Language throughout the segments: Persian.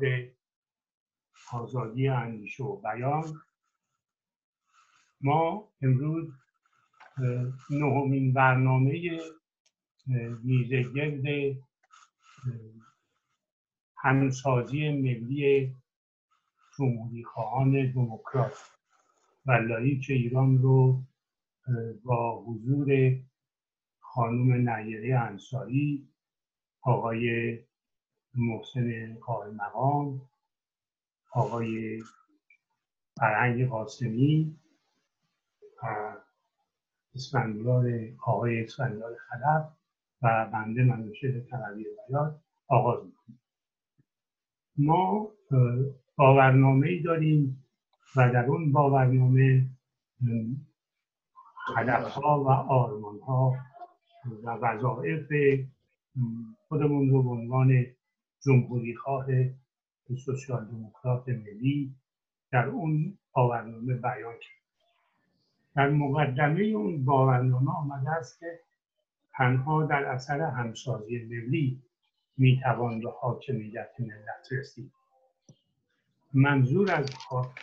بنیاد آزادی اندیشه و بیان. ما امروز نهمین برنامه میزگرد همسازی ملی جمهوری خواهان دموکرات و لایک ایران رو با حضور خانم نیره انصاری آقای محسن قائم مقام آقای فرهنگ قاسمی اسفندیار آقای اسفندیار خلف و بنده منوشد تقوی بیاد. آغاز می‌کنیم ما باورنامه ای داریم و در اون باورنامه هدفها و آرمانها و وظایف خودمون رو به عنوان جمهوری خواه سوسیال دموکرات ملی در اون باورنامه بیان کرد. در مقدمه اون باورنامه آمده است که تنها در اثر همسازی ملی می‌توان به حاکمیت ملت رسید. منظور از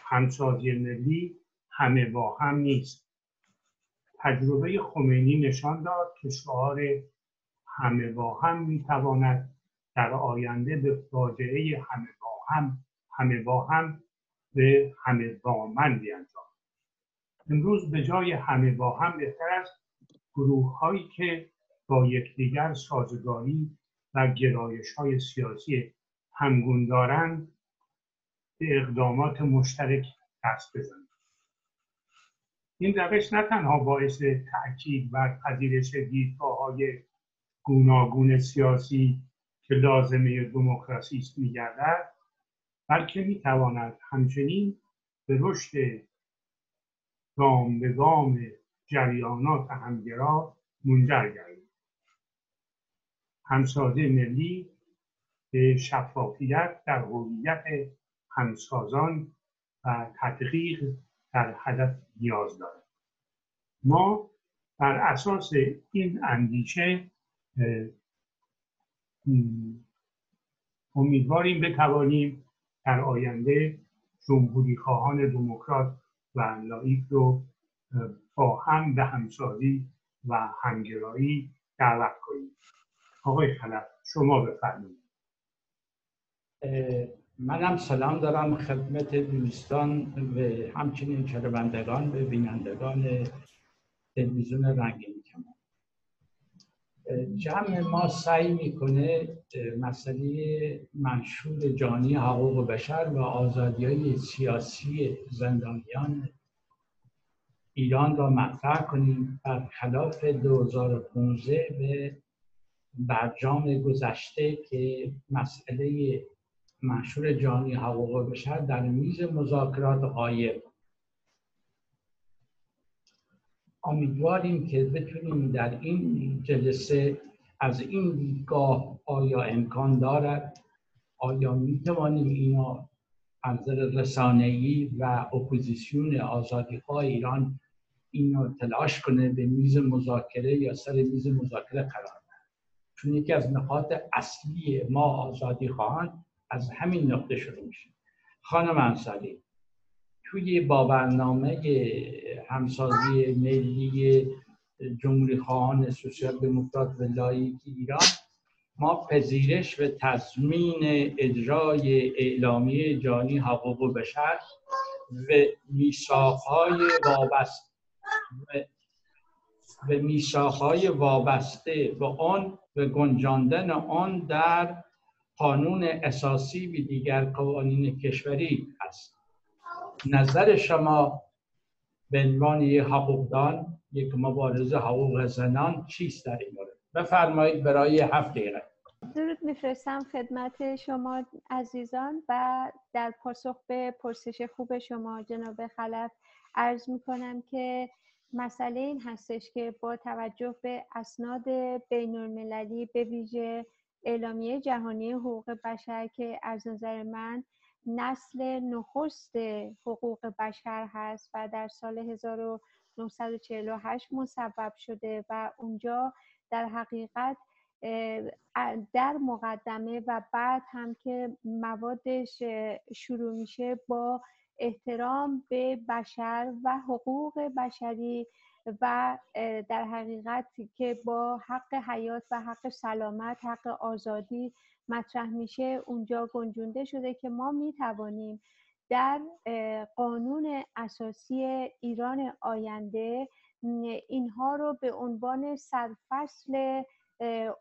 همسازی ملی همه با هم نیست. تجربه خمینی نشان داد که شعار همه با هم می‌تواند در آینده به فاجعه همه با هم همه با هم به همه با من بیانجام امروز به جای همه با هم بهتر است گروه هایی که با یکدیگر سازگاری و گرایش های سیاسی همگون دارند به اقدامات مشترک دست بزنند. این روش نه تنها باعث تاکید بر پذیرش دیدگاه های گوناگون سیاسی که لازمه دموکراسی است میگردد بلکه می‌تواند همچنین به رشد گام به گام جریانات همگرا منجر گردید همسازی ملی به شفافیت در هویت همسازان و تدقیق در هدف نیاز دارد. ما بر اساس این اندیشه امیدواریم بتوانیم در آینده جمهوری خواهان دموکرات و لایک رو با هم به همسازی و همگرایی دعوت کنیم. آقای خلف شما بفرمایید. منم سلام دارم خدمت دوستان و همچنین شنوندگان و بینندگان تلویزیون رنگین. جمع ما سعی می‌کنه مسئله منشور جانی حقوق بشر و آزادی های سیاسی زندانیان ایران را مطرح کنیم. خلاف 2015 به برجام گذشته که مسئله منشور جانی حقوق بشر در میز مذاکرات غایب امیدواریم که بتونیم در این جلسه از این دیدگاه آیا امکان دارد آیا می توانیم اینا از رسانه‌ای و اپوزیسیون آزادیخواه ایران اینو تلاش کنه به میز مذاکره یا سر میز مذاکره قرار چون یکی از نقاط اصلی ما آزادی خواهان از همین نقطه شروع میشه. خانم انصاری توی باورنامه همسازی ملی جمهوری خواهان سوسیال دموکرات و لائیک ایران ما پذیرش و تضمین اجرای اعلامیه جانی حقوق بشر و میساقهای وابسته و میساقهای وابسته به آن و گنجاندن آن در قانون اساسی و دیگر قوانین کشوری است. نظر شما به عنوان یک حقوقدان یک مبارز حقوق زنان چیست در این مورد؟ بفرمایید برای هفت دقیقه. درود میفرستم خدمت شما عزیزان و در پاسخ به پرسش خوب شما جناب خلف عرض می‌کنم که مسئله این هستش که با توجه به اسناد بین المللی به ویژه اعلامیه جهانی حقوق بشر که از نظر من نسل نخست حقوق بشر هست و در سال 19 1948 مصوب شده و اونجا در حقیقت در مقدمه و بعد هم که موادش شروع میشه با احترام به بشر و حقوق بشری و در حقیقت که با حق حیات و حق سلامت حق آزادی مطرح میشه اونجا گنجونده شده که ما می‌توانیم در قانون اساسی ایران آینده اینها رو به عنوان سرفصل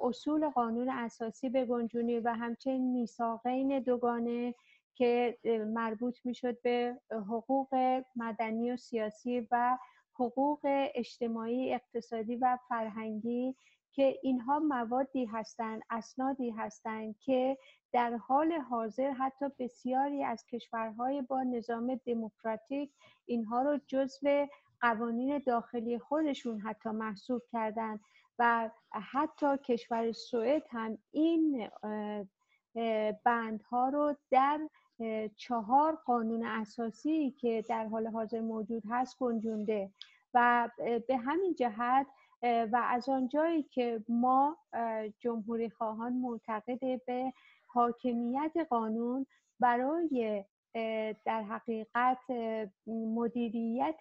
اصول قانون اساسی بگنجونیم و همچنین میثاقین دوگانه که مربوط می‌شد به حقوق مدنی و سیاسی و حقوق اجتماعی اقتصادی و فرهنگی که اینها موادی هستند اسنادی هستند که در حال حاضر حتی بسیاری از کشورهای با نظام دموکراتیک اینها رو جزو قوانین داخلی خودشون حتی محسوب کردند و حتی کشور سوئد هم این بندها رو در چهار قانون اساسی که در حال حاضر موجود هست گنجونده و به همین جهت و از آنجایی که ما جمهوری خواهان معتقد به حاکمیت قانون برای در حقیقت مدیریت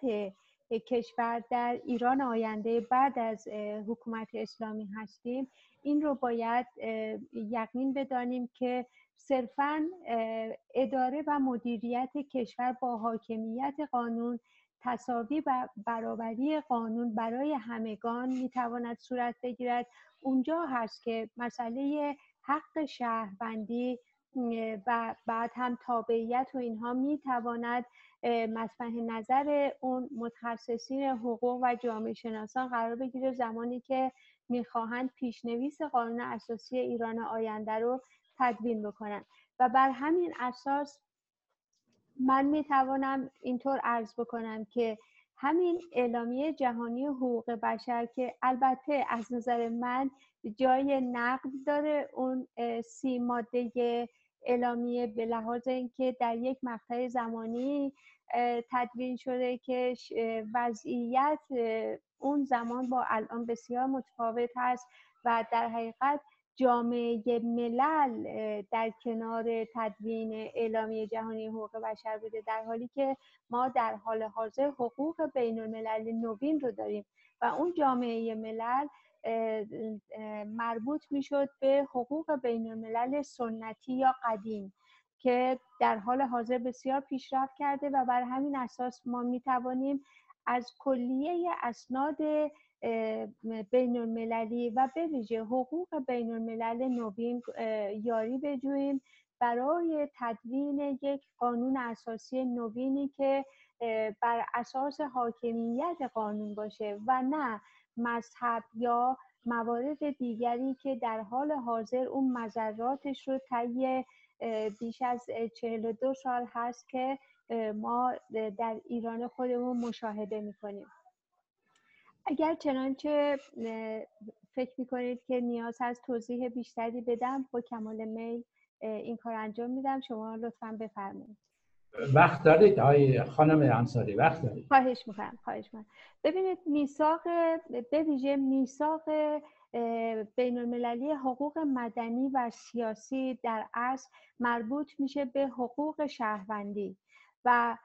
کشور در ایران آینده بعد از حکومت اسلامی هستیم این رو باید یقین بدانیم که صرفا اداره و مدیریت کشور با حاکمیت قانون تصاوی و برابری قانون برای همگان می‌تواند صورت بگیرد. اونجا هست که مسئله حق شهروندی و بعد هم تابعیت و اینها می‌تواند مطمح نظر اون متخصصین حقوق و جامعه شناسان قرار بگیره زمانی که می‌خواهند پیشنویس قانون اساسی ایران آینده رو تدوین بکنن و بر همین اساس من می‌توانم اینطور عرض بکنم که همین اعلامیه جهانی حقوق بشر که البته از نظر من جای نقد داره اون سی ماده اعلامیه به لحاظ اینکه در یک مقطع زمانی تدوین شده که وضعیت اون زمان با الان بسیار متفاوت هست و در حقیقت جامعه ملل در کنار تدوین اعلامیه جهانی حقوق بشر بوده در حالی که ما در حال حاضر حقوق بین الملل نوین رو داریم و اون جامعه ملل مربوط می‌شد به حقوق بین الملل سنتی یا قدیم که در حال حاضر بسیار پیشرفت کرده و بر همین اساس ما می توانیم از کلیه اسناد بین المللی و به ویژه حقوق بین الملل نوین یاری بجوییم. برای تدوین یک قانون اساسی نوینی که بر اساس حاکمیت قانون باشه و نه مذهب یا موارد دیگری که در حال حاضر اون مذراتش رو طی بیش از 42 سال هست که ما در ایران خودمون مشاهده می‌کنیم. اگر چنانچه فکر می‌کنید که نیاز هست توضیح بیشتری بدم با کمال میل این کار انجام میدم. شما لطفا بفرمایید. وقت دارید؟ آقای خانم انصاری وقت دارید؟ خواهش می‌کنم خواهش می‌کنم. ببینید میثاق به ویژه میثاق بین المللی حقوق مدنی و سیاسی در اصل مربوط میشه به حقوق شهروندی و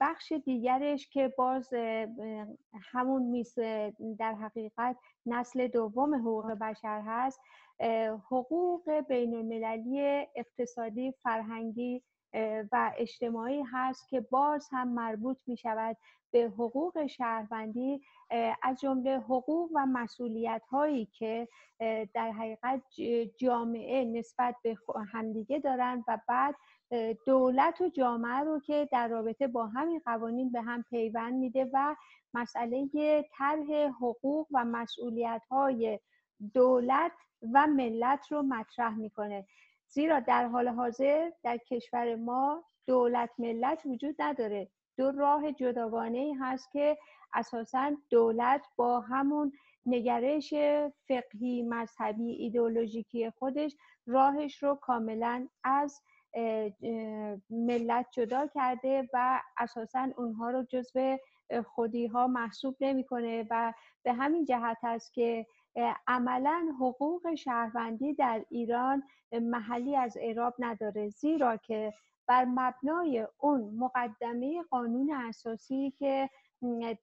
بخش دیگرش که باز همون میز در حقیقت نسل دوم حقوق بشر هست. حقوق بین المللی اقتصادی فرهنگی و اجتماعی هست که باز هم مربوط می شود به حقوق شهروندی از جمله حقوق و مسئولیت هایی که در حقیقت جامعه نسبت به همدیگه دارند و بعد دولت و جامعه رو که در رابطه با همین قوانین به هم پیوند میده و مسئله طرح حقوق و مسئولیت های دولت و ملت رو مطرح می‌کنه. زیرا در حال حاضر در کشور ما دولت ملت وجود نداره. دو راه جداگانه ای هست که اساسا دولت با همون نگرش فقهی مذهبی ایدئولوژیکی خودش راهش رو کاملا از ملت جدا کرده و اساسا اونها رو جزو خودی ها محسوب نمی‌کنه و به همین جهت است که عملا حقوق شهروندی در ایران محلی از اعراب نداره. زیرا که بر مبنای اون مقدمه قانون اساسی که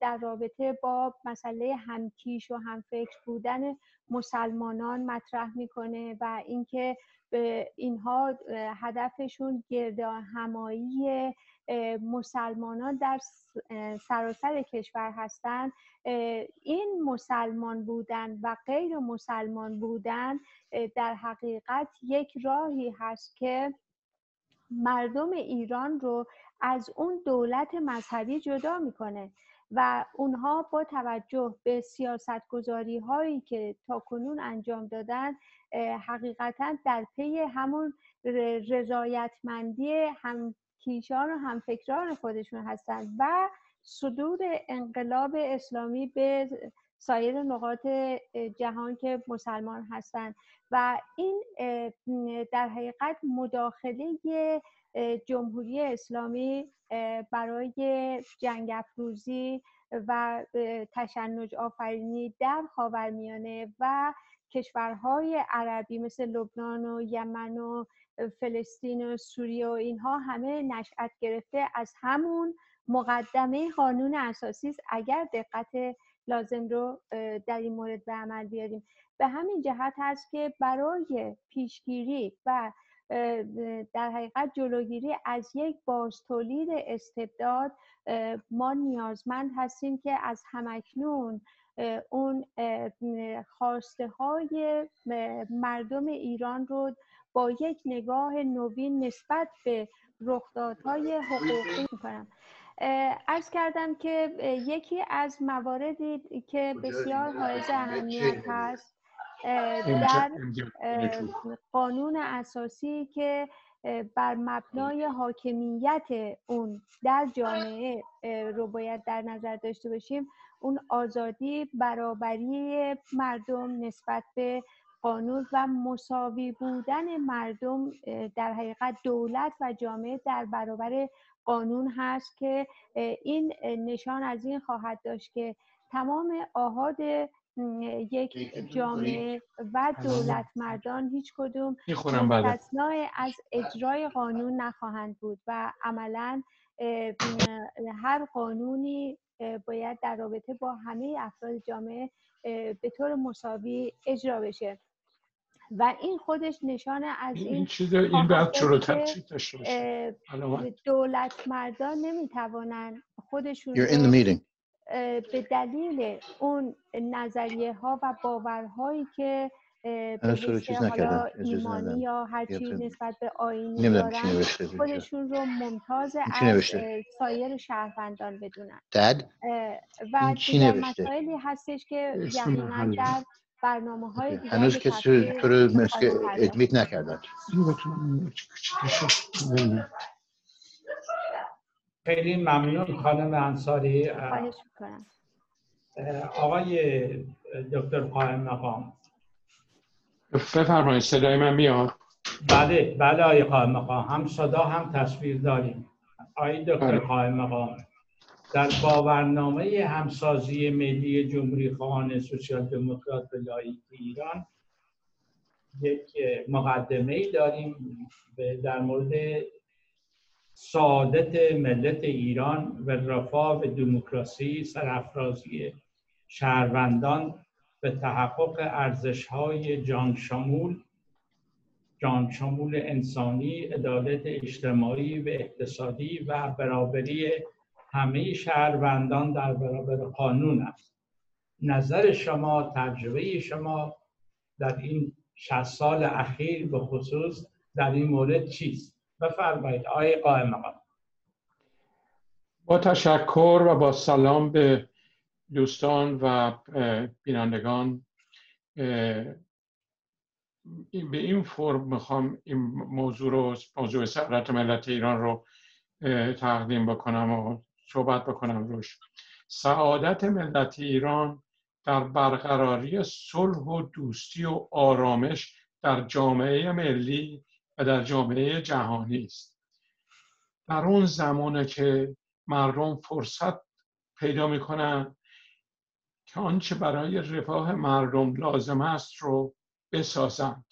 در رابطه با مسئله همکیش و همفکر بودن مسلمانان مطرح می‌کنه و اینکه اینها هدفشون گرد همایی مسلمانان در سراسر کشور هستند این مسلمان بودن و غیر مسلمان بودن در حقیقت یک راهی هست که مردم ایران رو از اون دولت مذهبی جدا می‌کنه و اونها با توجه به سیاست گذاری هایی که تا کنون انجام دادن حقیقتا در پی همون رضایتمندی هم کیشان و همفکران خودشون هستند و صدور انقلاب اسلامی به سایر نقاط جهان که مسلمان هستند و این در حقیقت مداخله جمهوری اسلامی برای جنگ افروزی و تشنج آفرینی در خاورمیانه و کشورهای عربی مثل لبنان و یمن و فلسطین و سوریه و اینها همه نشأت گرفته از همون مقدمه قانون اساسی است. اگر دقت لازم رو در این مورد به عمل بیاریم. به همین جهت هست که برای پیشگیری و در حقیقت جلوگیری از یک باز تولید استبداد ما نیازمند هستیم که از همکنون اون خواسته های مردم ایران رو با یک نگاه نوین نسبت به رخدادهای حقوقی می‌کنم. ارز کردم که یکی از مواردی که بسیار حائز اهمیت هست در قانون اساسی که بر مبنای حاکمیت اون در جامعه رو باید در نظر داشته باشیم اون آزادی برابری مردم نسبت به قانون و مساوی بودن مردم در حقیقت دولت و جامعه در برابر قانون هست که این نشان از این خواهد داشت که تمام آهاد یک جامعه و دولت مردان هیچ کدوم مستثنای از اجرای قانون نخواهند بود و عملا هر قانونی باید در رابطه با همه افراد جامعه به طور مساوی اجرا بشه. و این خودش نشانه از این این چیز این دولت مردان نمی‌توانند خودشون به دلیل اون نظریه ها و باورهایی که به چیز حالا ایمانی یا هر چیز نسبت به آینی دارن خودشون رو ممتاز از سایر شهروندان بدونن. و دیگر مسائلی هستش که یقینا در برنامه های هنوز کسی تو رو ادمیت نکردن. خیلی ممنون خانم انصاری. خواهش می‌کنم. آقای دکتر قائم مقام. بفرمایید صدای من میاد؟ بله بله آقای قائم مقام. هم صدا هم تصویر داریم. آقای دکتر بله. قائم مقام در باورنامه همسازی ملی جمهوری خواهان سوسیال دموکرات و لایک ایران یک مقدمه ای داریم در مورد سعادت ملت ایران و رفاه و دموکراسی سرافرازی شهروندان به تحقق ارزش های جان شمول جان شمول انسانی، عدالت اجتماعی و اقتصادی و برابری همه شهروندان در برابر قانون است. نظر شما تجربه شما در این 60 سال اخیر به خصوص در این مورد چیست؟ بفرمایید آقای قائم مقام با تشکر و با سلام به دوستان و بینندگان به این فرم می‌خوام این موضوع رو موضوع سعادت ملت ایران رو تقدیم بکنم و صحبت بکنم روش. سعادت ملت ایران در برقراری صلح و دوستی و آرامش در جامعه ملی و در جامعه جهانی است. در اون زمانه که مردم فرصت پیدا می‌کنن که آنچه برای رفاه مردم لازم است رو بسازند.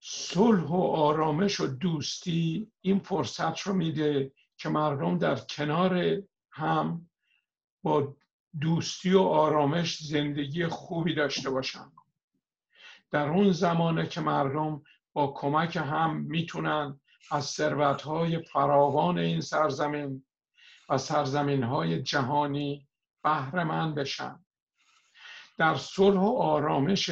صلح و آرامش و دوستی این فرصت رو میده که مردم در کنار هم با دوستی و آرامش زندگی خوبی داشته باشند. در اون زمانه که مردم با کمک هم می‌تونن از ثروتهای فراوان این سرزمین و سرزمین های جهانی بهره بشن. در صلح و آرامش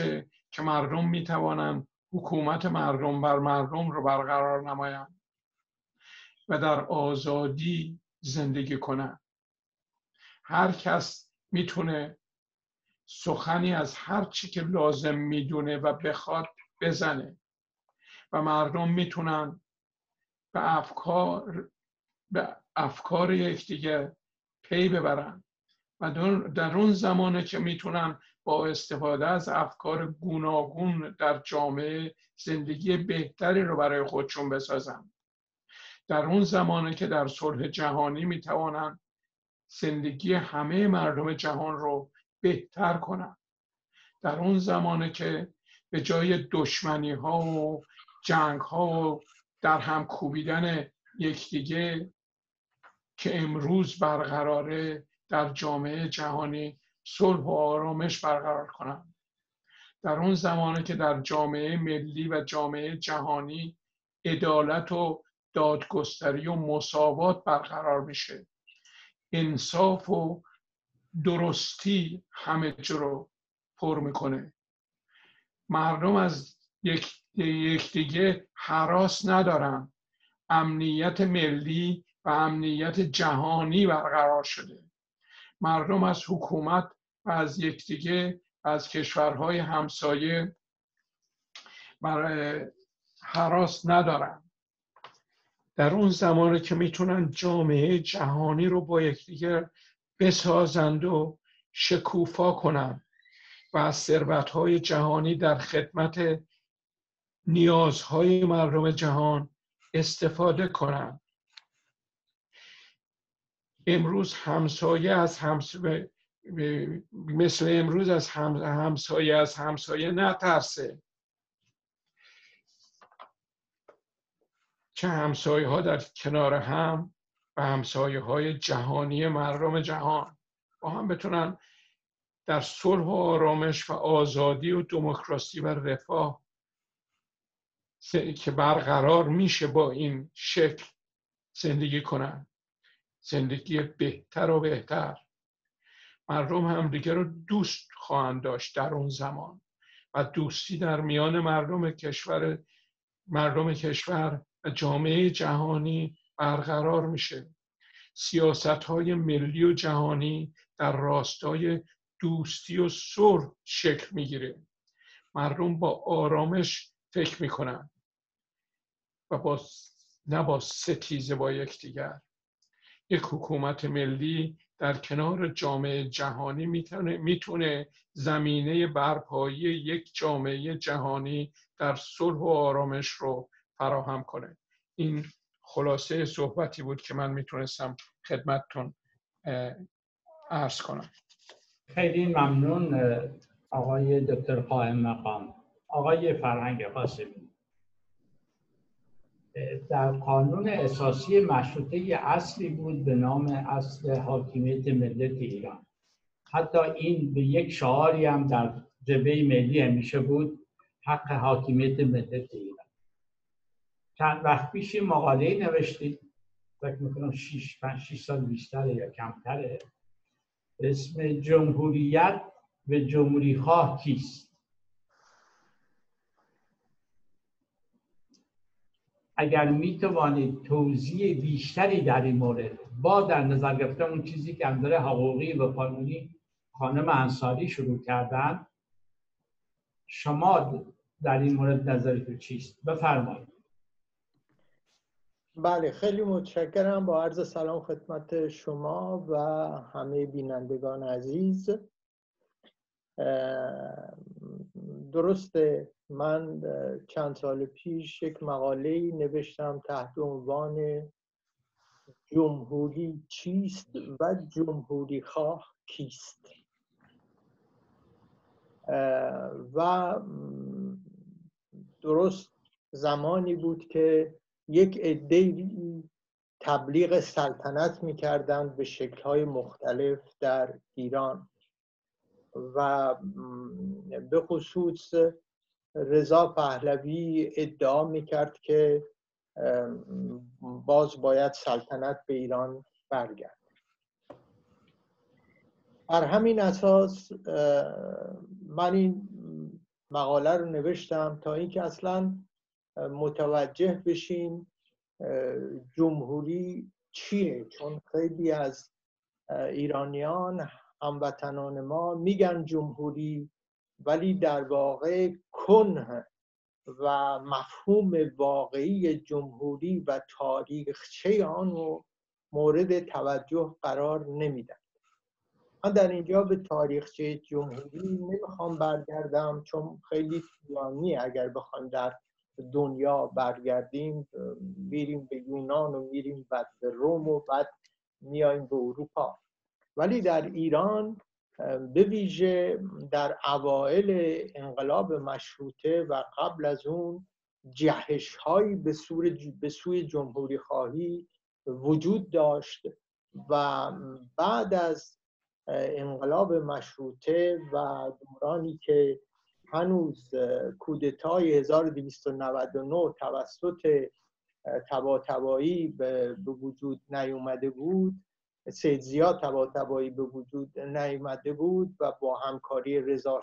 که مردم می‌توانند حکومت مردم بر مردم رو برقرار نمایند و در آزادی زندگی کنند. هر کس می‌تونه سخنی از هر چی که لازم می‌دونه و بخواد بزنه. و مردم می‌تونن به افکار به افکار یکدیگه پی ببرن. و در اون زمانه که می‌تونن با استفاده از افکار گوناگون در جامعه زندگی بهتری رو برای خودشون بسازن. در اون زمانه که در صلح جهانی می‌توانن زندگی همه مردم جهان رو بهتر کنن در اون زمانه که به جای دشمنی ها و جنگ ها و در هم کوبیدن یکدیگه که امروز برقراره در جامعه جهانی صلح و آرامش برقرار کنند در اون زمانه که در جامعه ملی و جامعه جهانی عدالت و دادگستری و مساوات برقرار میشه. انصاف و درستی همه جا رو پر می‌کنه. مردم از یک یکدیگه حراس ندارن. امنیت ملی و امنیت جهانی برقرار شده. مردم از حکومت و از یکدیگه از کشورهای همسایه برای حراس ندارن. در اون زمانی که می‌تونن جامعه جهانی رو با یکدیگر بسازند و شکوفا کنند و از ثروتهای جهانی در خدمت نیازهای مردم جهان استفاده کنند. امروز همسایه از همسایه مثل امروز از همسایه از همسایه نترسه. که همسایه ها در کنار هم و همسایه های جهانی مردم جهان. با هم بتونن در صلح و آرامش و آزادی و دموکراسی و رفاه که برقرار میشه با این شکل زندگی کنن. زندگی بهتر و بهتر. مردم همدیگه رو دوست خواهند داشت در اون زمان و دوستی در میان مردم کشور مردم کشور و جامعه جهانی برقرار میشه. سیاست های ملی و جهانی در راستای دوستی و صلح شکل می‌گیره. مردم با آرامش فکر می‌کنن و با نه با ستیزه با یکدیگر. یک حکومت ملی در کنار جامعه جهانی می‌تونه می‌تونه زمینه برپایی یک جامعه جهانی در صلح و آرامش رو فراهم کنه. این خلاصه صحبتی بود که من می‌تونستم خدمتتون عرض کنم. خیلی ممنون آقای دکتر قائم مقام. آقای فرهنگ قاسمی. در قانون اساسی مشروطه اصلی بود به نام اصل حاکمیت ملت ایران. حتی این به یک شعاری هم در جبه ملی همیشه بود حق حاکمیت ملت ایران. چند وقت پیش مقاله نوشتید. فکر می‌کنم 6 5 سال بیشتره یا کمتره. اسم جمهوریت به جمهوری خواه کیست؟ اگر می توانید توضیح بیشتری در این مورد با در نظر گرفتن اون چیزی که اندر حقوقی و قانونی خانم انصاری شروع کردن شما در این مورد نظرتون چیست؟ بفرمایید. بله خیلی متشکرم. با عرض سلام خدمت شما و همه بینندگان عزیز. درسته من چند سال پیش یک مقاله نوشتم تحت عنوان جمهوری چیست و جمهوری خواه کیست؟ و درست زمانی بود که یک عده تبلیغ سلطنت می‌کردند به شکلهای مختلف در ایران و به خصوص رضا پهلوی ادعا می‌کرد که باز باید سلطنت به ایران برگرد. بر همین اساس من این مقاله رو نوشتم تا اینکه اصلا متوجه بشیم جمهوری چیه؟ چون خیلی از ایرانیان هموطنان ما میگن جمهوری ولی در واقع کنه و مفهوم واقعی جمهوری و تاریخچه آن رو مورد توجه قرار نمیدن. من در اینجا به تاریخچه جمهوری نمی‌خوام برگردم چون خیلی طولانی اگر بخوایم در دنیا برگردیم میریم به یونان و میریم بعد به روم و بعد میایم به اروپا. ولی در ایران به ویژه در اوائل انقلاب مشروطه و قبل از اون جهش هایی به, به سوی جمهوری خواهی وجود داشت و بعد از انقلاب مشروطه و دورانی که هنوز کودتای 1299 توسط تباتبایی به وجود نیومده بود. سید زیاد تباتبایی به وجود نیومده بود و با همکاری رضا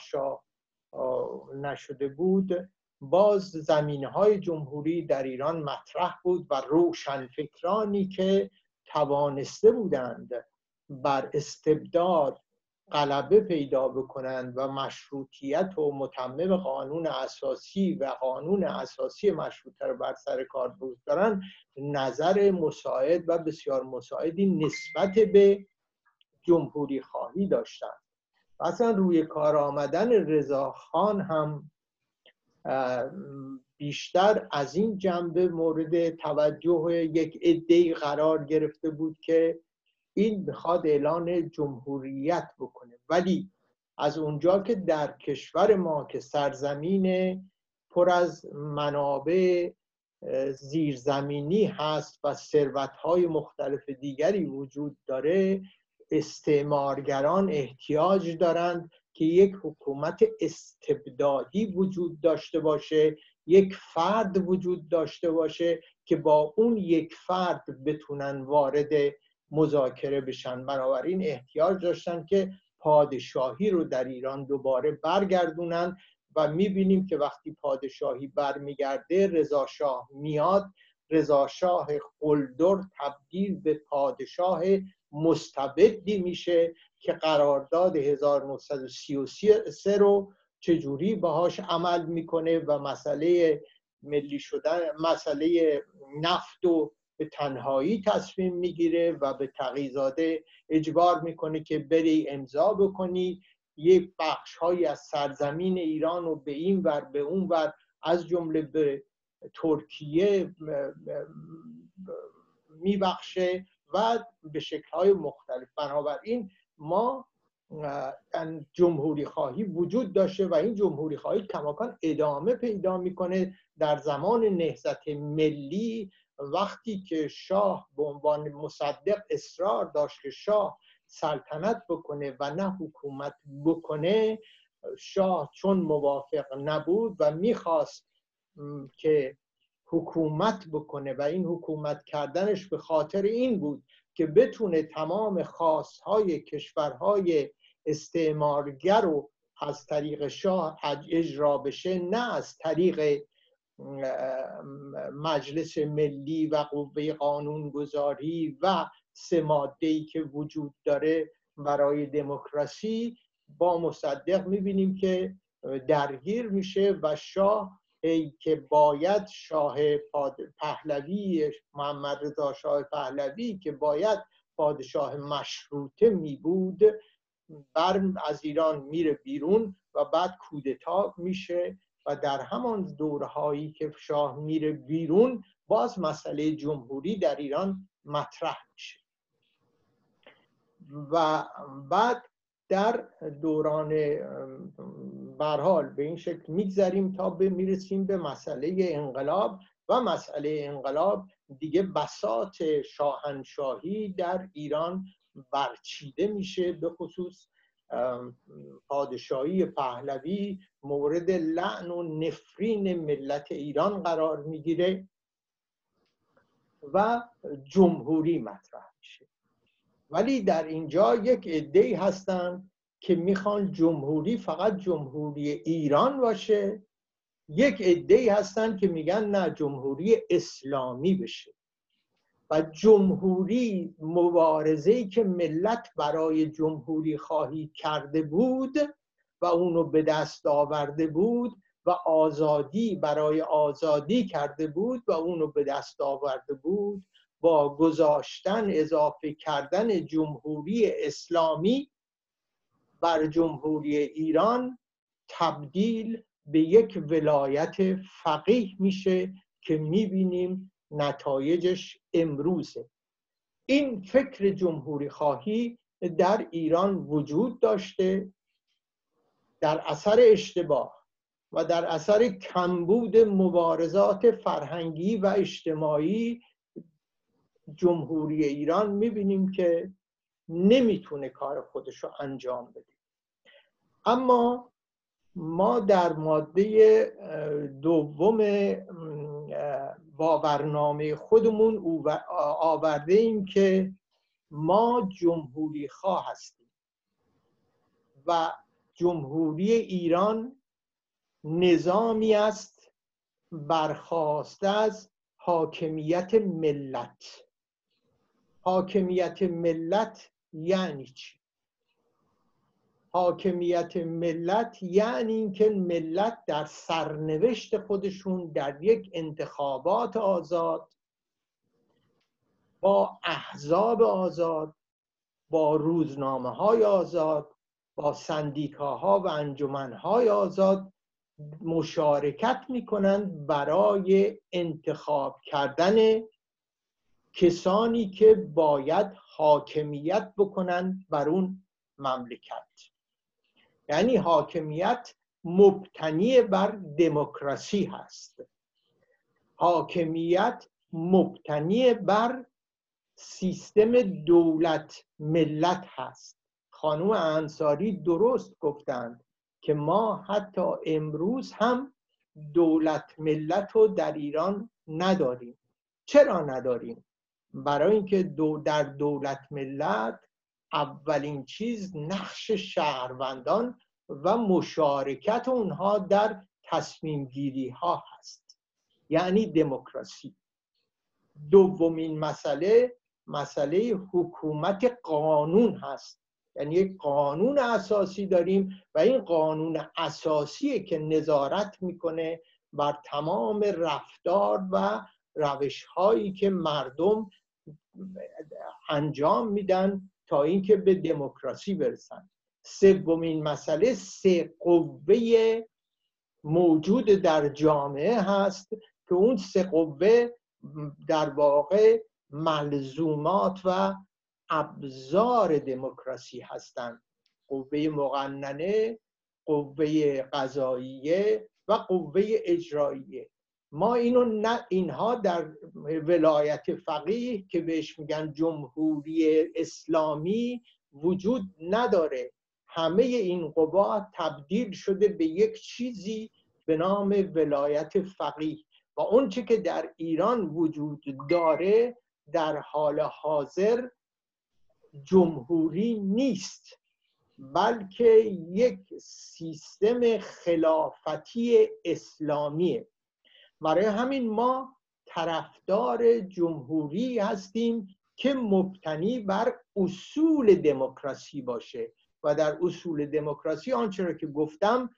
نشده بود. باز زمینه های جمهوری در ایران مطرح بود و روشنفکرانی که توانسته بودند بر استبداد غلبه پیدا بکنند و مشروطیت و متمم قانون اساسی و قانون اساسی مشروطه رو بر سر کار بگذارن نظر مساعد و بسیار مساعدی نسبت به جمهوری خواهی داشتن. اصلا روی کار آمدن رضاخان هم بیشتر از این جنبه مورد توجه یک عده قرار گرفته بود که این می‌خواد اعلان جمهوریت بکنه. ولی از اونجا که در کشور ما که سرزمین پر از منابع زیرزمینی هست و ثروتهای مختلف دیگری وجود داره استعمارگران احتیاج دارند که یک حکومت استبدادی وجود داشته باشه یک فرد وجود داشته باشه که با اون یک فرد بتونن وارد مذاکره بشن. بنابراین احتیاج داشتن که پادشاهی رو در ایران دوباره برگردونن و می‌بینیم که وقتی پادشاهی برمیگرده رضا شاه میاد. رضا شاه قلدر تبدیل به پادشاه مستبدی میشه که قرارداد 1933 رو چجوری باهاش عمل می‌کنه و مسئله ملی شدن مسئله نفت و به تنهایی تصمیم می‌گیره و به تقیزاده اجبار می‌کنه که بری امضا بکنی. یک بخش های از سرزمین ایران و به این ور به اون ور از جمله به ترکیه میبخشه و به شکل های مختلف. بنابراین ما جمهوری خواهی وجود داشته و این جمهوری خواهی کماکان ادامه پیدا می‌کنه در زمان نهضت ملی وقتی که شاه به عنوان مصدق اصرار داشت که شاه سلطنت بکنه و نه حکومت بکنه شاه چون موافق نبود و می‌خواست که حکومت بکنه و این حکومت کردنش به خاطر این بود که بتونه تمام خواستهای کشورهای استعمارگر رو از طریق شاه اجرا بشه نه از طریق مجلس ملی و قوه قانونگذاری و سه ماده ای که وجود داره برای دموکراسی با مصدق می‌بینیم که درگیر میشه و شاه ای که باید شاه پهلوی محمد رضا شاه پهلوی که باید پادشاه مشروطه می بود بر از ایران میره بیرون و بعد کودتا میشه. و در همان دورهایی که شاه میره بیرون باز مسئله جمهوری در ایران مطرح میشه. و بعد در دوران برحال به این شکل میگذریم تا به می‌رسیم به مسئله انقلاب و مسئله انقلاب دیگه بسات شاهنشاهی در ایران برچیده میشه به خصوص پادشاهی پهلوی مورد لعن و نفرین ملت ایران قرار می‌گیره و جمهوری مطرح میشه. ولی در اینجا یک عده هستند که می‌خوان جمهوری فقط جمهوری ایران باشه. یک عده هستند که میگن نه جمهوری اسلامی بشه. و جمهوری مبارزه که ملت برای جمهوری خواهی کرده بود و اونو به دست آورده بود و آزادی برای آزادی کرده بود و اونو به دست آورده بود با گذاشتن اضافه کردن جمهوری اسلامی بر جمهوری ایران تبدیل به یک ولایت فقیه میشه که می‌بینیم نتایجش امروزه. این فکر جمهوری خواهی در ایران وجود داشته در اثر اشتباه و در اثر کمبود مبارزات فرهنگی و اجتماعی جمهوری ایران می‌بینیم که نمی‌تونه کار خودش رو انجام بده. اما ما در ماده دوم باورنامه خودمون آورده ایم که ما جمهوری خواه هستیم. و جمهوری ایران نظامی است برخواست از حاکمیت ملت. حاکمیت ملت یعنی چی؟ حاکمیت ملت یعنی اینکه ملت در سرنوشت خودشون در یک انتخابات آزاد با احزاب آزاد با روزنامه های آزاد با سندیکاها و انجمنهای آزاد مشارکت می‌کنند برای انتخاب کردن کسانی که باید حاکمیت بکنند بر اون مملکت. یعنی حاکمیت مبتنی بر دموکراسی هست. حاکمیت مبتنی بر سیستم دولت ملت هست. خانوم انصاری درست گفتند که ما حتی امروز هم دولت ملت رو در ایران نداریم. چرا نداریم؟ برای اینکه دو در دولت ملت اولین چیز نقش شهروندان و مشارکت اونها در تصمیم گیری ها هست. یعنی دموکراسی. دومین مسئله مسئله حکومت قانون هست. یعنی یک قانون اساسی داریم و این قانون اساسیه که نظارت می‌کنه بر تمام رفتار و روش هایی که مردم انجام میدن تا اینکه به دموکراسی برسن سومین مسئله سه قوه موجود در جامعه هست که اون سه قوه در واقع ملزومات و ابزار دموکراسی هستند. قوه مقننه قوه قضاییه و قوه اجراییه. ما اینو نه اینها در ولایت فقیه که بهش میگن جمهوری اسلامی وجود نداره. همه این قوا تبدیل شده به یک چیزی به نام ولایت فقیه و اونچه که در ایران وجود داره در حال حاضر جمهوری نیست بلکه یک سیستم خلافتی اسلامیه. برای همین ما طرفدار جمهوری هستیم که مبتنی بر اصول دموکراسی باشه و در اصول دموکراسی آنچه را که گفتم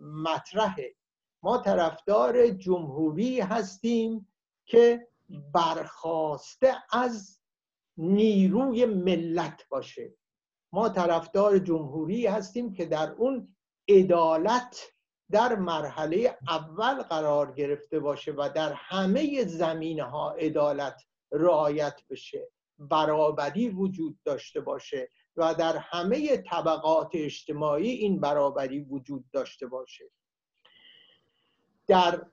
مطرحه. ما طرفدار جمهوری هستیم که برخواسته از نیروی ملت باشه. ما طرفدار جمهوری هستیم که در اون عدالت در مرحله اول قرار گرفته باشه و در همه زمینه ها عدالت رعایت بشه برابری وجود داشته باشه و در همه طبقات اجتماعی این برابری وجود داشته باشه. در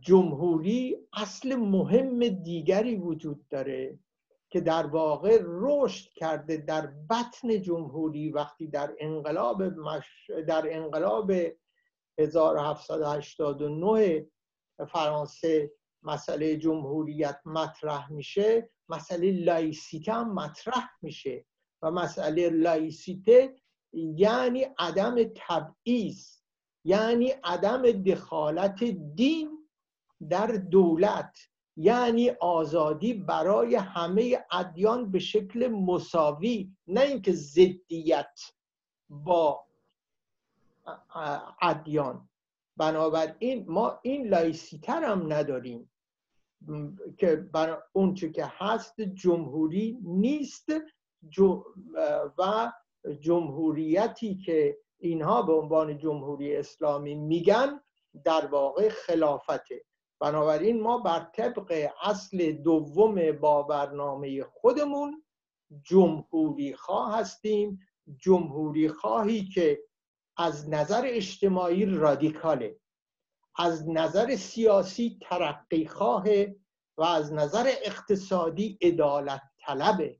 جمهوری اصل مهم دیگری وجود داره که در واقع رشد کرده در بطن جمهوری وقتی در انقلاب مش... در انقلاب 1789 فرانسه مسئله جمهوریت مطرح میشه مسئله لایسیته هم مطرح میشه و مسئله لایسیته یعنی عدم تبعیض یعنی عدم دخالت دین در دولت یعنی آزادی برای همه ادیان به شکل مساوی نه اینکه ضدیت با ادیان بنابراین ما این لایسیتر هم نداریم که اون که هست جمهوری نیست و جمهوریتی که اینها به عنوان جمهوری اسلامی میگن در واقع خلافته. بنابراین ما بر طبق اصل دوم باورنامه خودمون جمهوری خواه هستیم. جمهوری خواهی که از نظر اجتماعی رادیکاله از نظر سیاسی ترقی خواهه و از نظر اقتصادی عدالت طلبه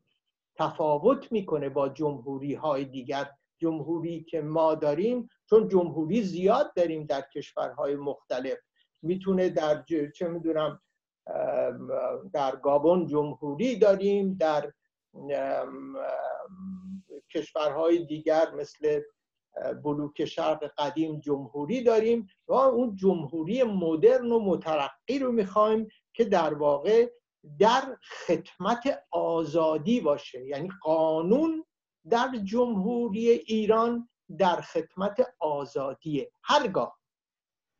تفاوت می‌کنه با جمهوری های دیگر جمهوری که ما داریم چون جمهوری زیاد داریم در کشورهای مختلف. می‌تونه در چه می‌دونم در گابون جمهوری داریم در کشورهای دیگر مثل بلوک شرق قدیم جمهوری داریم و اون جمهوری مدرن و مترقی رو می‌خوایم که در واقع در خدمت آزادی باشه. یعنی قانون در جمهوری ایران در خدمت آزادیه. هرگاه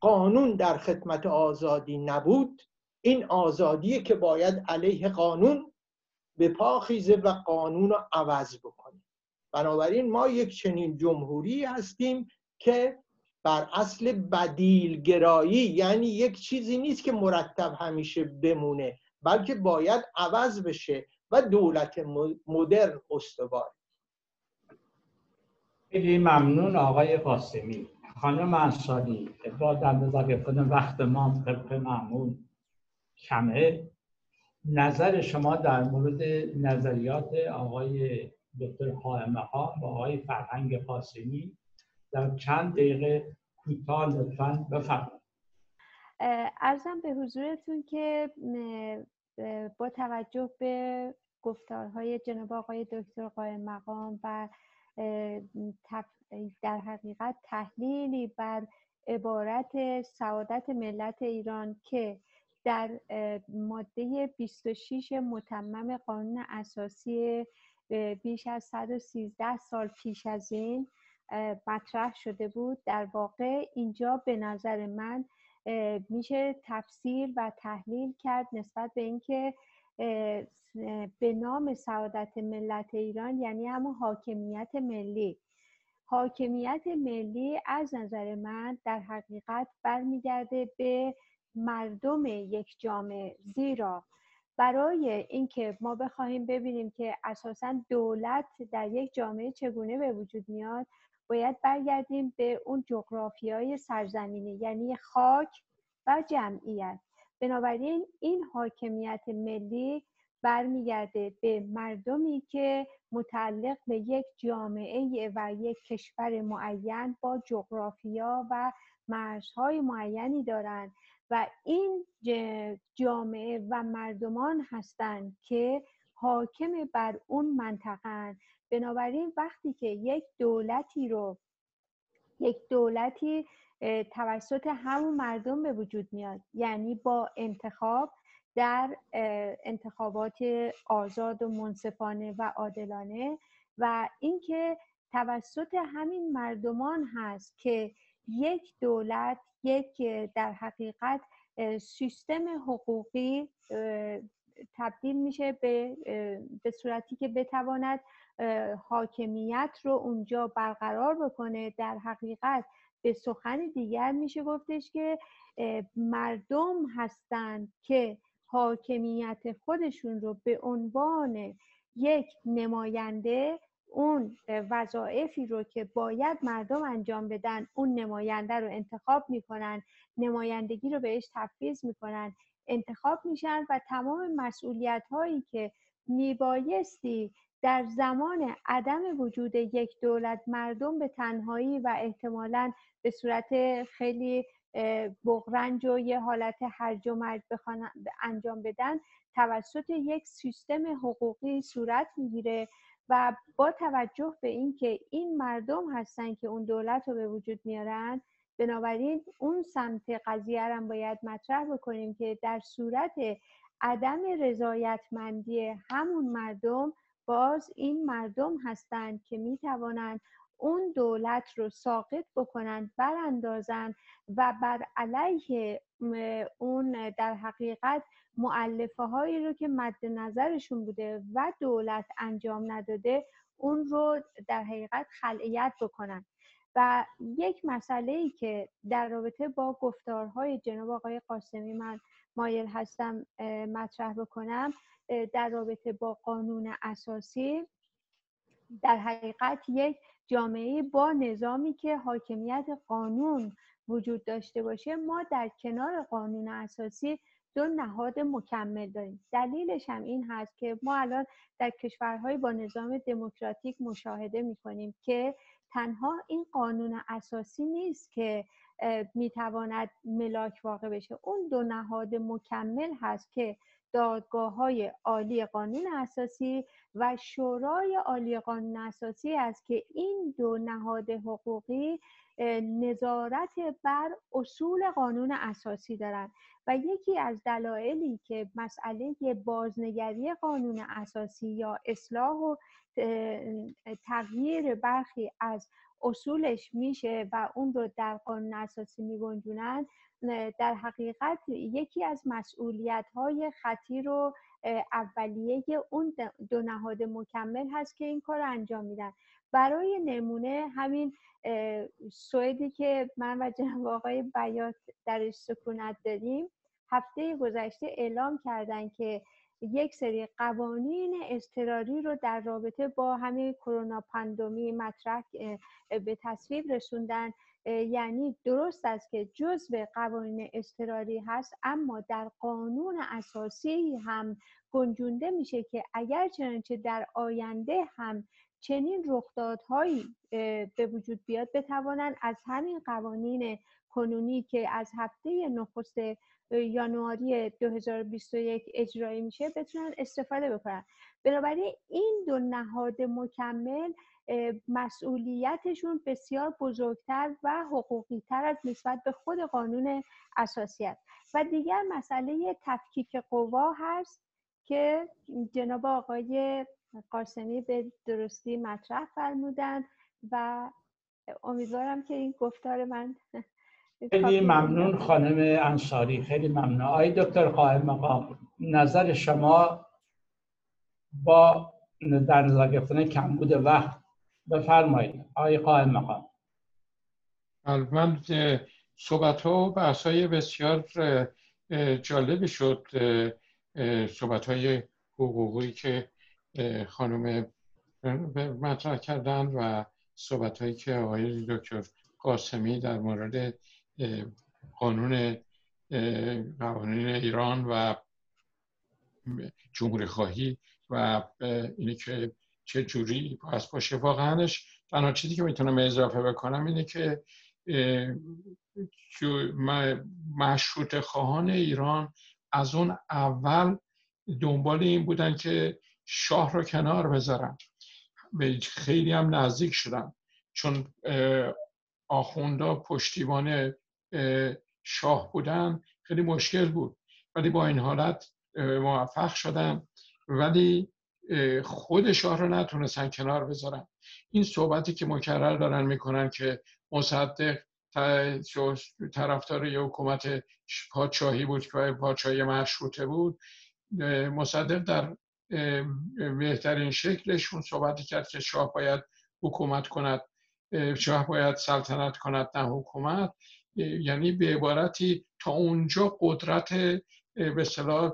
قانون در خدمت آزادی نبود این آزادیه که باید علیه قانون به پا خیزه و قانون رو عوض بکنه. بنابراین ما یک چنین جمهوری هستیم که بر اصل بدیل گرایی یعنی یک چیزی نیست که مرتب همیشه بمونه بلکه باید عوض بشه و دولت مدرن استوار. خیلی ممنون آقای قاسمی. خانم انصاری با در نظر گرفتن وقت ما طبق معمول کمه. نظر شما در مورد نظریات آقای دکتر حائمه ها و آقای فرهنگ قاسمی در چند دقیقه کوتاه لطفا بفرمایید. ارزم به حضورتون که با توجه به گفتارهای جناب آقای دکتر قائم مقام و در حقیقت تحلیلی بر عبارت سعادت ملت ایران که در ماده 26 متمم قانون اساسی بیش از 113 سال پیش از این مطرح شده بود. در واقع اینجا به نظر من میشه تفسیر و تحلیل کرد نسبت به اینکه به نام سعادت ملت ایران یعنی همون حاکمیت ملی. حاکمیت ملی از نظر من در حقیقت برمیگرده به مردم یک جامعه زیرا برای اینکه ما بخواهیم ببینیم که اساسا دولت در یک جامعه چگونه به وجود میاد باید برگردیم به اون جغرافیای سرزمینی یعنی خاک و جمعیت. بنابراین این حاکمیت ملی برمیگرده به مردمی که متعلق به یک جامعه و یک کشور معین با جغرافیا و مرزهای معینی دارند. و این جامعه و مردمان هستند که حاکم بر اون منطقه بنابراین وقتی که یک دولتی رو یک دولتی توسط همون مردم به وجود میاد یعنی با انتخاب در انتخابات آزاد و منصفانه و عادلانه و اینکه توسط همین مردمان هست که یک دولت یک در حقیقت سیستم حقوقی تبدیل میشه به به صورتی که بتواند حاکمیت رو اونجا برقرار بکنه. در حقیقت به سخن دیگر میشه گفتش که مردم هستند که حاکمیت خودشون رو به عنوان یک نماینده اون وظایفی رو که باید مردم انجام بدن اون نماینده رو انتخاب می‌کنن نمایندگی رو بهش تفویض می‌کنن انتخاب میشن و تمام مسئولیت هایی که میبایستی در زمان عدم وجود یک دولت مردم به تنهایی و احتمالا به صورت خیلی بغرنج و یه حالت هرج و مرج انجام بدن توسط یک سیستم حقوقی صورت می‌گیره. و با توجه به اینکه این مردم هستن که اون دولت رو به وجود میارن بنابراین اون سمت قضیه هم باید مطرح بکنیم که در صورت عدم رضایتمندی همون مردم باز این مردم هستند که می توانند اون دولت رو ساقط بکنند براندازند و بر علیه اون در حقیقت معلفه هایی رو که مد نظرشون بوده و دولت انجام نداده اون رو در حقیقت خلعیت بکنن. و یک مسئله ای که در رابطه با گفتارهای جناب آقای قاسمی من مایل هستم مطرح بکنم در رابطه با قانون اساسی در حقیقت یک جامعه با نظامی که حاکمیت قانون وجود داشته باشه ما در کنار قانون اساسی دو نهاد مکمل داریم. دلیلش هم این هست که ما الان در کشورهای با نظام دموکراتیک مشاهده می‌کنیم که تنها این قانون اساسی نیست که می‌تواند ملاک واقع بشه. اون دو نهاد مکمل هست که دادگاه های عالی قانون اساسی و شورای عالی قانون اساسی است که این دو نهاد حقوقی نظارت بر اصول قانون اساسی دارند و یکی از دلایلی که مسئله بازنگری قانون اساسی یا اصلاح و تغییر برخی از اصولش میشه و اون رو در قانون اساسی میگنجونن در حقیقت یکی از مسئولیت های خطیر و اولیه اون دو نهاد مکمل هست که این کار انجام میدن. برای نمونه همین سوئدی که من و جناب آقای بیات درش سکونت داریم هفته گذشته اعلام کردن که یک سری قوانین اضطراری رو در رابطه با همین کرونا پاندمی مطرح به تصویب رسوندن. یعنی درست است که جزء قوانین اضطراری هست اما در قانون اساسی هم گنجونده میشه که اگر چنانچه در آینده هم چنین رخدادهایی به وجود بیاد بتوانند از همین قوانین کنونی که از هفته نخست یانواری 2021 اجرایی میشه بتونن استفاده بکنن. بنابراین این دو نهاد مکمل مسئولیتشون بسیار بزرگتر و حقوقی تر از نسبت به خود قانون اساسی است. و دیگر مسئله تفکیک قوا هست که جناب آقای قاسمی به درستی مطرح فرمودن و امیدوارم که این گفتار من خیلی ممنون خانم انصاری. خیلی ممنون. آقای دکتر قائم مقام نظر شما با در نظر گرفتن کمبود وقت بفرمایید. آقای قائم مقام. من صحبت ها و بحث های بسیار جالب شد صحبت های حقوقی که خانم مطرح کردن و صحبت هایی که آقای دکتر قاسمی در مورد قانون قوانین ایران و جمهوری خواهی و اینه که چه جوری باید باشه واقعاش. تنها چیزی که می‌تونم اضافه بکنم اینه که مشروط خواهان ایران از اون اول دنبال این بودن که شاه رو کنار بذارن. خیلی هم نزدیک شدن. چون آخوندا پشتیبان شاه بودن. خیلی مشکل بود. ولی با این حالت موفق شدن. ولی خود شاه رو نتونستن کنار بذارن. این صحبتی که مکرر دارن می‌کنن که مصدق طرفدار یه حکومت پادشاهی بود که پادشاهی مشروطه بود مصدق در بهترین شکلش اون صحبتی کرد که شاه باید حکومت کند شاه باید سلطنت کند نه حکومت. یعنی به عبارتی تا اونجا قدرت به صلاح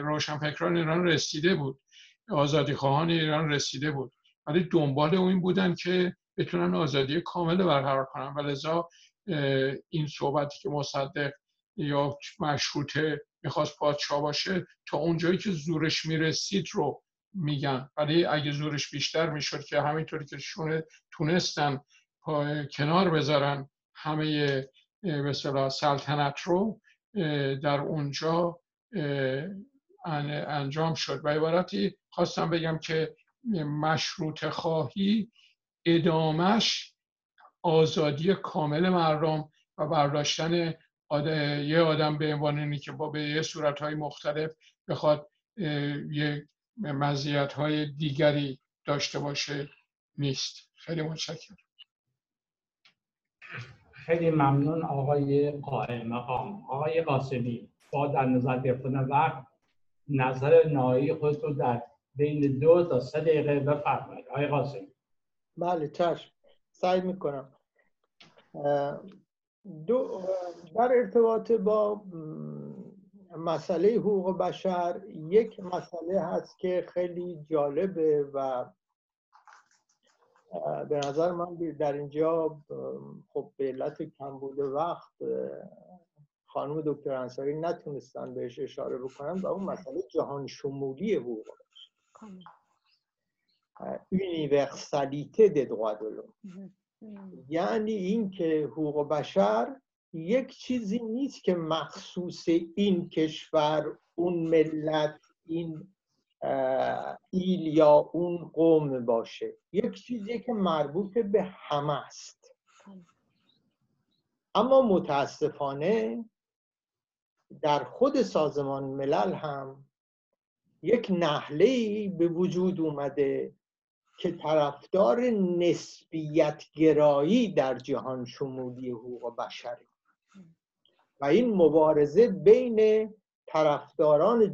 روشنفکران ایران رسیده بود. آزادی خواهان ایران رسیده بود. ولی دنبال این بودن که بتونن آزادی کامل برقرار کنن. و لذا این صحبتی که مصدق یا مشروطه می‌خواست پادشاه باشه تا اونجایی که زورش می‌رسید رو میگن. ولی اگه زورش بیشتر می‌شد که همینطوری که شونه تونستن کنار بذارن همه به سلطنت رو در اونجا انجام شد. و عبارتی خواستم بگم که مشروط خواهی ادامش آزادی کامل مردم و برداشتن یه آدم به عنوان اینی که با به یه صورتهای مختلف بخواد یه مزیت های دیگری داشته باشه نیست. خیلی متشکرم. خیلی ممنون آقای قائم آقای قاسمی با در نظر گرفتن وقت نظر نهایی خود رو در بین دو تا سه دقیقه بفرمایید. آقای قاسمی بله چشم. سعی می‌کنم. دو در ارتباط با مسئله حقوق بشر یک مسئله هست که خیلی جالبه و به نظر من در اینجا خب به علت کمبود وقت خانم دکتر انصاری نتونستن بهش اشاره بکنن و اون مسئله جهان شمولی حقوق یونیورسالیته د یعنی اینکه حقوق بشر یک چیزی نیست که مخصوص این کشور اون ملت این ایل یا اون قوم باشه. یک چیزی که مربوط به همه است. اما متاسفانه در خود سازمان ملل هم یک نحله به وجود اومده که طرفدار نسبیت گرایی در جهان شمولی حقوق بشری. و این مبارزه بین طرفداران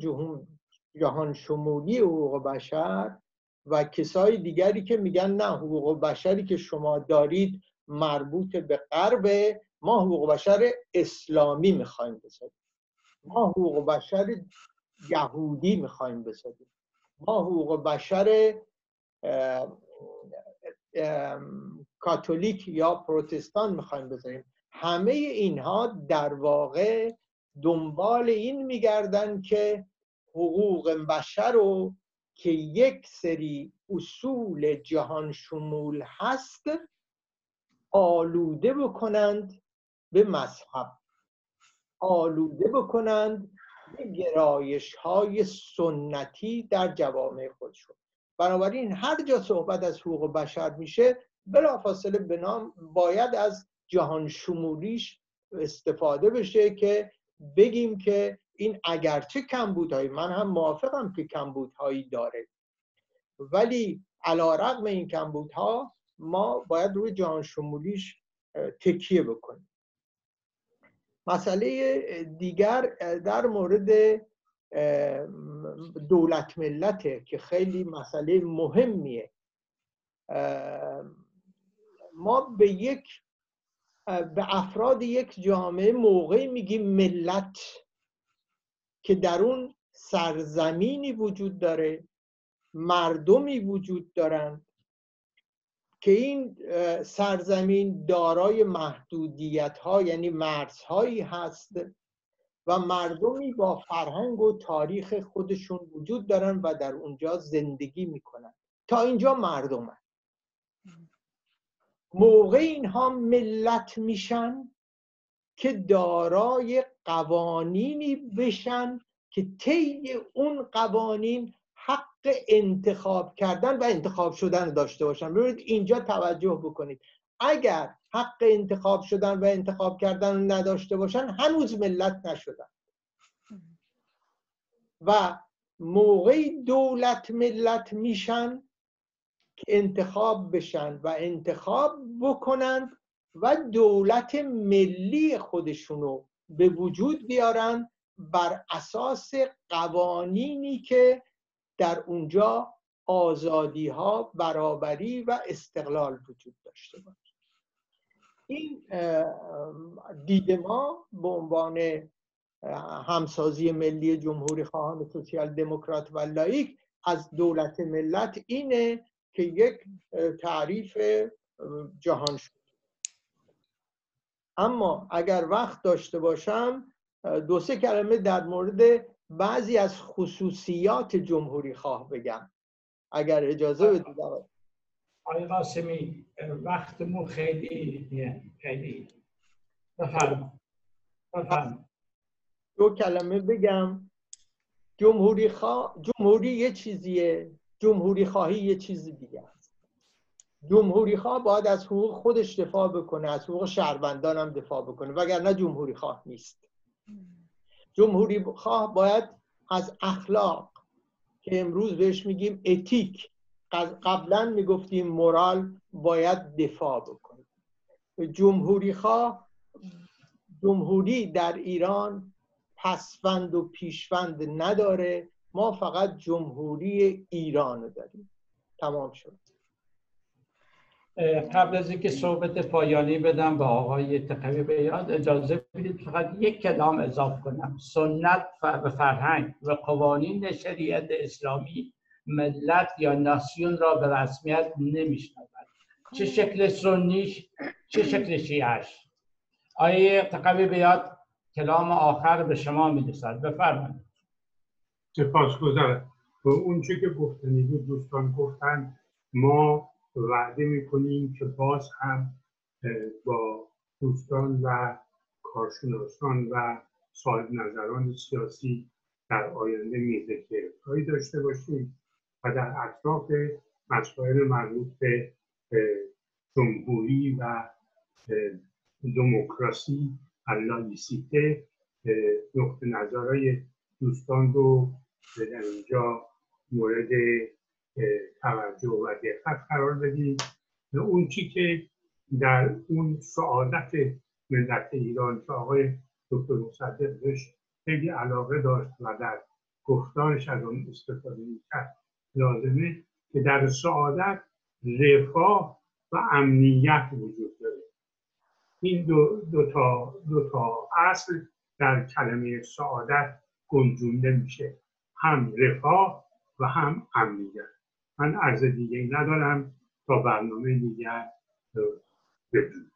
جهان شمولی حقوق بشر و کسای دیگری که میگن نه حقوق بشری که شما دارید مربوط به غرب ما حقوق بشر اسلامی می‌خوایم بسازیم. ما حقوق بشر یهودی می‌خوایم بسازیم. ما حقوق بشر کاتولیک یا پروتستان می‌خوایم بذاریم همه اینها در واقع دنبال این میگردن که حقوق بشر رو که یک سری اصول جهان شمول هست آلوده بکنند به مذهب. آلوده بکنند به گرایش های سنتی در جوامع خودشون. بنابراین هر جا صحبت از حقوق بشر میشه بلافاصله به نام باید از جهان شمولیش استفاده بشه که بگیم که این اگرچه کمبودهایی من هم موافقم که کمبودهایی داره. ولی علا رقم این کمبودها ما باید روی جهان شمولیش تکیه بکنیم. مسئله دیگر در مورد دولت ملته که خیلی مسئله مهمیه. ما به یک به افراد یک جامعه موقعی میگیم ملت که در اون سرزمینی وجود داره مردمی وجود دارند که این سرزمین دارای محدودیت ها یعنی مرزهایی هست و مردمی با فرهنگ و تاریخ خودشون وجود دارن و در اونجا زندگی می‌کنن. تا اینجا مردم موقع اینها ملت میشن که دارای قوانینی بشن که طی اون قوانین انتخاب کردن و انتخاب شدن داشته باشن. ببینید اینجا توجه بکنید. اگر حق انتخاب شدن و انتخاب کردن نداشته باشن هنوز ملت نشدن. و موقعی دولت ملت میشن که انتخاب بشن و انتخاب بکنند و دولت ملی خودشونو به وجود بیارن بر اساس قوانینی که در اونجا آزادی ها برابری و استقلال وجود داشته باشه. این دید ما به عنوان همسازی ملی جمهوری خواهان سوسیال دموکرات و لایک از دولت ملت اینه که یک تعریف جهان شد اما اگر وقت داشته باشم دو سه کلمه در مورد بعضی از خصوصیات جمهوری خواه بگم. اگر اجازه بدید آقای قاسمی وقتمون خیلی خیلی. بفرم بفرم دو کلمه بگم. جمهوری خواه جمهوری یه چیزیه جمهوری خواهی یه چیزی دیگه است. جمهوری خواه باید از حقوق خودش دفاع بکنه از حقوق شهروندان هم دفاع بکنه وگرنه جمهوری خواه نیست. جمهوری خواه باید از اخلاق که امروز بهش میگیم اتیک قبلا می‌گفتیم مورال باید دفاع بکنه. جمهوری خواه جمهوری در ایران پسفند و پیشوند نداره ما فقط جمهوری ایران داریم. تمام شد. قبل از اینکه صحبت پایانی بدم به آقای تقوی بیاد اجازه بدید فقط یک کلام اضافه کنم. سنت و فرهنگ و قوانین شریعت اسلامی ملت یا ناسیون را به رسمیت نمیشنود چه شکل سنیش چه شکل شیعش آیه تقوی بیاد کلام آخر به شما می‌رسد. بفرمایید. سپاس گذارم اون چه که گفتنی بود دوستان گفتن ما وعده می‌کنیم که باز هم با دوستان و کارشناسان و صاحب نظران سیاسی در آینده میزه که داشته باشیم و در اطراف مسائل مربوط به جمهوری و دموکراسی لایسیته نقطه نظرهای دوستان رو در اینجا مورد توجه و دقت قرار بدیم اون چی که در اون سعادت ملت ایران که آقای دکتر مصدق بهش خیلی علاقه داشت و در گفتارش از اون استفاده می‌کرد لازمه که در سعادت رفاه و امنیت وجود داره. این دو, دو, تا, دو تا اصل در کلمه سعادت گنجونده میشه هم رفاه و هم امنیت. من عرض دیگه ندارم تا برنامه دیگر بدون